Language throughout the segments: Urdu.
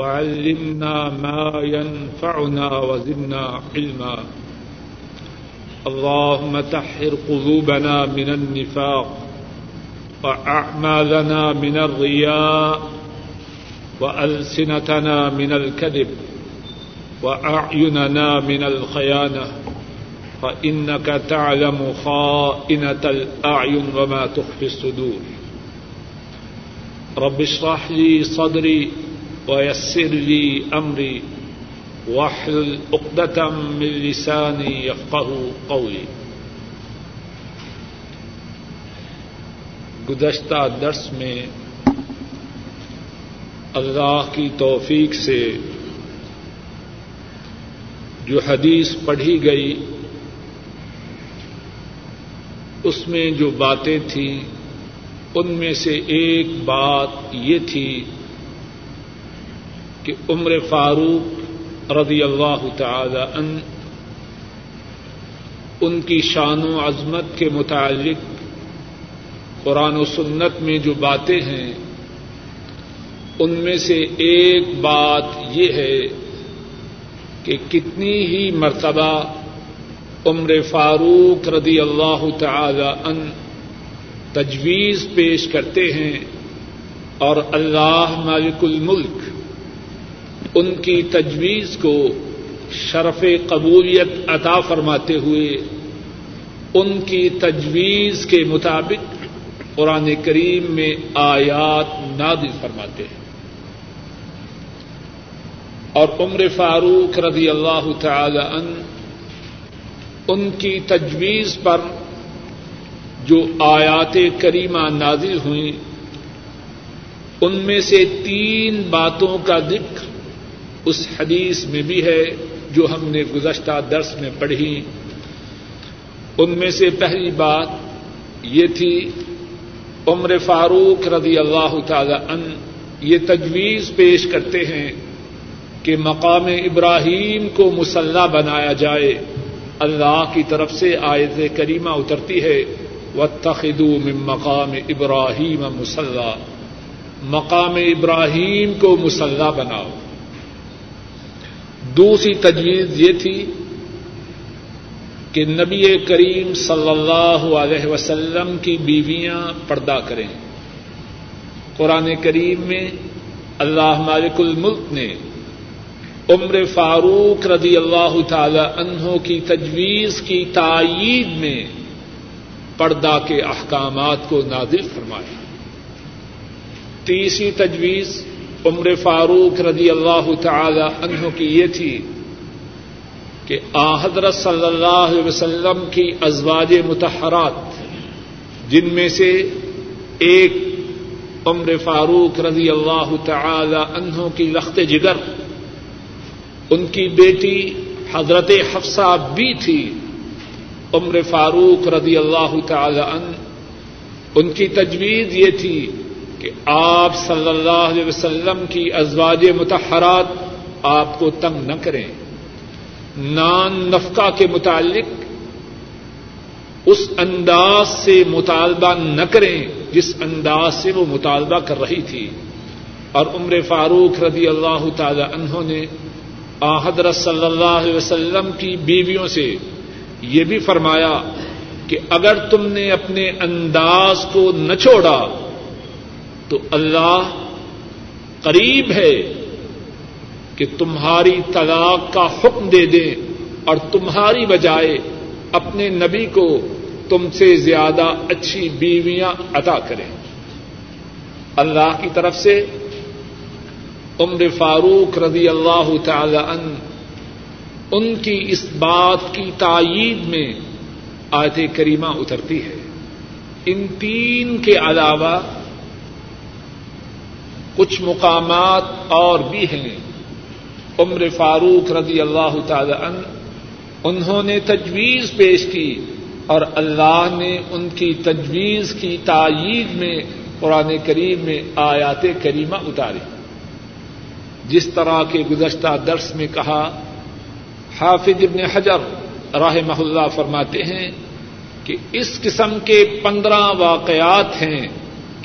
وعلمنا ما ينفعنا وزدنا علما. اللهم تحر قلوبنا من النفاق وأعمالنا من الرياء وألسنتنا من الكذب وأعيننا من الخيانة. فإنك تعلم خائنة الأعين وما تخفي الصدور. رب اشرح لي صدري ويسر لي أمري واحلل عقدة من لساني يفقه قولي. گزشتہ درس میں اللہ کی توفیق سے جو حدیث پڑھی گئی، اس میں جو باتیں تھیں، ان میں سے ایک بات یہ تھی کہ عمر فاروق رضی اللہ تعالی ان ان کی شان و عظمت کے متعلق قرآن و سنت میں جو باتیں ہیں، ان میں سے ایک بات یہ ہے کہ کتنی ہی مرتبہ عمر فاروق رضی اللہ تعالی ان تجویز پیش کرتے ہیں اور اللہ مالک الملک ان کی تجویز کو شرف قبولیت عطا فرماتے ہوئے، ان کی تجویز کے مطابق قرآن کریم میں آیات نادل فرماتے ہیں۔ اور عمر فاروق رضی اللہ تعالی ان ان کی تجویز پر جو آیات کریمہ نازل ہوئیں، ان میں سے تین باتوں کا ذکر اس حدیث میں بھی ہے جو ہم نے گزشتہ درس میں پڑھی۔ ان میں سے پہلی بات یہ تھی، عمر فاروق رضی اللہ تعالی ان یہ تجویز پیش کرتے ہیں کہ مقام ابراہیم کو مسلح بنایا جائے۔ اللہ کی طرف سے آیت کریمہ اترتی ہے و من مقام ابراہیم مسلح مقام ابراہیم کو مسلح بناؤ۔ دوسری تجویز یہ تھی کہ نبی کریم صلی اللہ علیہ وسلم کی بیویاں پردہ کریں۔ قرآن کریم میں اللہ مالک الملک نے عمر فاروق رضی اللہ تعالی عنہ کی تجویز کی تائید میں پردہ کے احکامات کو نازل فرمایا۔ تیسری تجویز عمر فاروق رضی اللہ تعالی عنہ کی یہ تھی کہ حضرت صلی اللہ علیہ وسلم کی ازواج متحرات جن میں سے ایک عمر فاروق رضی اللہ تعالی عنہ کی لخت جگر، ان کی بیٹی حضرت حفصہ بھی تھی، عمر فاروق رضی اللہ تعالی عنہ، ان کی تجویز یہ تھی کہ آپ صلی اللہ علیہ وسلم کی ازواج متحرات آپ کو تنگ نہ کریں۔ نان نفقہ کے متعلق اس انداز سے مطالبہ نہ کریں جس انداز سے وہ مطالبہ کر رہی تھی۔ اور عمر فاروق رضی اللہ تعالی عنہ نے حضرت صلی اللہ علیہ وسلم کی بیویوں سے یہ بھی فرمایا کہ اگر تم نے اپنے انداز کو نہ چھوڑا تو اللہ قریب ہے کہ تمہاری طلاق کا حکم دے دیں اور تمہاری بجائے اپنے نبی کو تم سے زیادہ اچھی بیویاں عطا کریں۔ اللہ کی طرف سے عمر فاروق رضی اللہ تعالی ان ان کی اس بات کی تائید میں آیت کریمہ اترتی ہے۔ ان تین کے علاوہ کچھ مقامات اور بھی ہیں۔ عمر فاروق رضی اللہ تعالی عنہ، انہوں نے تجویز پیش کی اور اللہ نے ان کی تجویز کی تائید میں قرآن کریم میں آیات کریمہ اتاری جس طرح کے گزشتہ درس میں کہا، حافظ ابن حجر راہ محلہ فرماتے ہیں کہ اس قسم کے پندرہ واقعات ہیں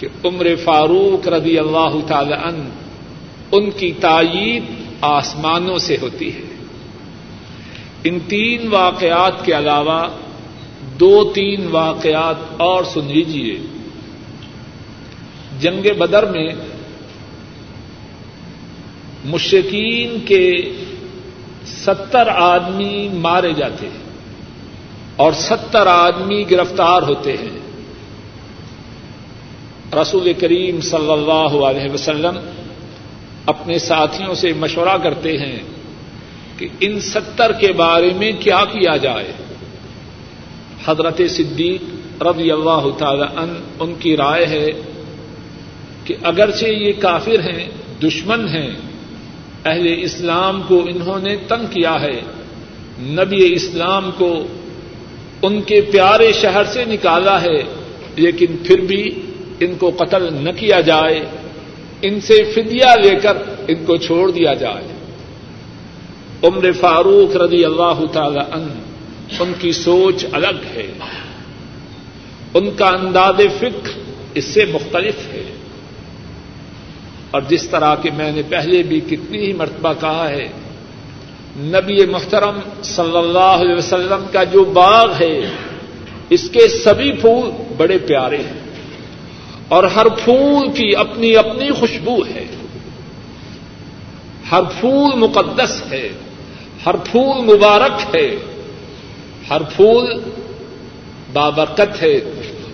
کہ عمر فاروق رضی اللہ تعالی عنہ ان کی تائید آسمانوں سے ہوتی ہے۔ ان تین واقعات کے علاوہ دو تین واقعات اور سن لیجیے جنگ بدر میں مشکین کے ستر آدمی مارے جاتے ہیں اور ستر آدمی گرفتار ہوتے ہیں۔ رسول کریم صلی اللہ علیہ وسلم اپنے ساتھیوں سے مشورہ کرتے ہیں کہ ان ستر کے بارے میں کیا کیا جائے۔ حضرت صدیق رضی اللہ تعالی ان ان کی رائے ہے کہ اگرچہ یہ کافر ہیں، دشمن ہیں، اہل اسلام کو انہوں نے تنگ کیا ہے، نبی اسلام کو ان کے پیارے شہر سے نکالا ہے، لیکن پھر بھی ان کو قتل نہ کیا جائے، ان سے فدیہ لے کر ان کو چھوڑ دیا جائے۔ عمر فاروق رضی اللہ تعالی ان ان کی سوچ الگ ہے۔ ان کا انداز فکر اس سے مختلف ہے۔ اور جس طرح کہ میں نے پہلے بھی کتنی ہی مرتبہ کہا ہے، نبی محترم صلی اللہ علیہ وسلم کا جو باغ ہے، اس کے سبھی پھول بڑے پیارے ہیں۔ اور ہر پھول کی اپنی اپنی خوشبو ہے۔ ہر پھول مقدس ہے۔ ہر پھول مبارک ہے۔ ہر پھول بابرکت ہے۔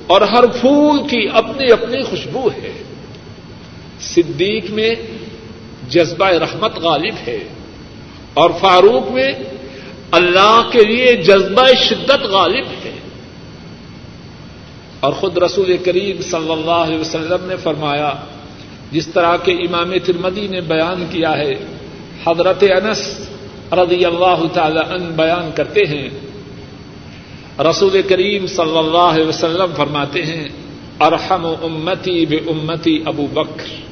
اور ہر پھول کی اپنی اپنی خوشبو ہے۔ صدیق میں جذبہ رحمت غالب ہے۔ اور فاروق میں اللہ کے لیے جذبہ شدت غالب ہے۔ اور خود رسول کریم صلی اللہ علیہ وسلم نے فرمایا، جس طرح کے امام ترمدی نے بیان کیا ہے، حضرت انس رضی اللہ تعالی ان بیان کرتے ہیں۔ رسول کریم صلی اللہ علیہ وسلم فرماتے ہیں، ارحم امتی بے امتی ابو بکر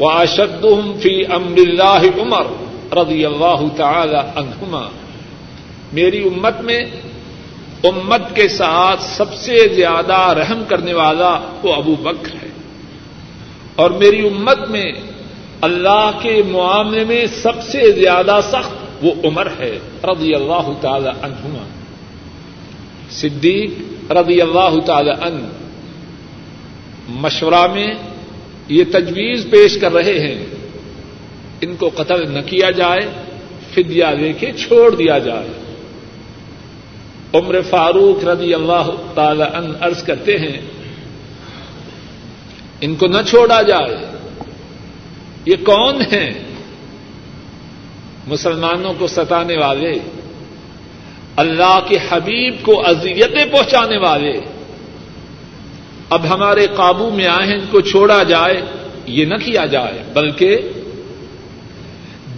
و اشد فی امر اللہ عمر رضی اللہ تعالی عنہما۔ میری امت میں امت کے ساتھ سب سے زیادہ رحم کرنے والا وہ ابو بکر ہے۔ اور میری امت میں اللہ کے معاملے میں سب سے زیادہ سخت وہ عمر ہے، رضی اللہ تعالی عنہما۔ صدیق رضی اللہ تعالی عنہ مشورہ میں یہ تجویز پیش کر رہے ہیں۔ ان کو قتل نہ کیا جائے فدیا لے کے چھوڑ دیا جائے۔ عمر فاروق رضی اللہ تعالی ان عرض کرتے ہیں، ان کو نہ چھوڑا جائے۔ یہ کون ہیں؟ مسلمانوں کو ستانے والے، اللہ کے حبیب کو اذیتیں پہنچانے والے۔ اب ہمارے قابو میں آئے ہیں، ان کو چھوڑا جائے، یہ نہ کیا جائے، بلکہ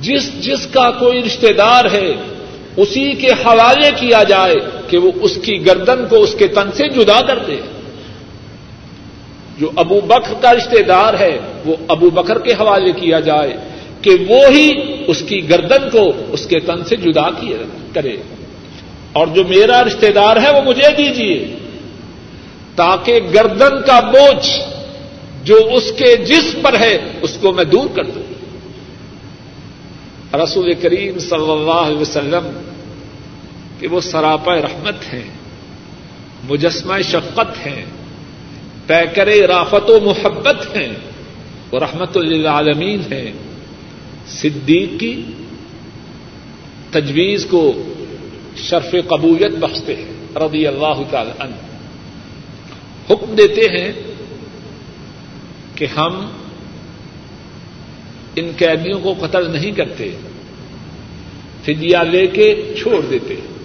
جس جس کا کوئی رشتے دار ہے اسی کے حوالے کیا جائے کہ وہ اس کی گردن کو اس کے تن سے جدا کر دے۔ جو ابو بکر کا رشتے دار ہے، وہ ابو بکر کے حوالے کیا جائے کہ وہ ہی اس کی گردن کو اس کے تن سے جدا کرے۔ اور جو میرا رشتے دار ہے، وہ مجھے دیجیے تاکہ گردن کا بوجھ جو اس کے جسم پر ہے، اس کو میں دور کر دوں۔ رسول کریم صلی اللہ علیہ وسلم کہ وہ سراپا رحمت ہیں، مجسمہ شفقت ہیں، پیکر رافت و محبت ہیں، وہ رحمت للعالمین ہیں۔ صدیق کی تجویز کو شرف قبولیت بخشتے ہیں، رضی اللہ تعالی عنہ۔ حکم دیتے ہیں کہ ہم ان قیدیوں کو قتل نہیں کرتے فدیا لے کے چھوڑ دیتے۔ ہیں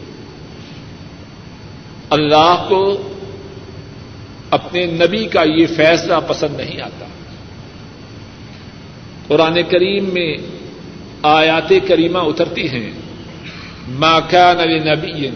اللہ کو اپنے نبی کا یہ فیصلہ پسند نہیں آتا۔ قرآن کریم میں آیات کریمہ اترتی ہیں۔ ما كان لنبي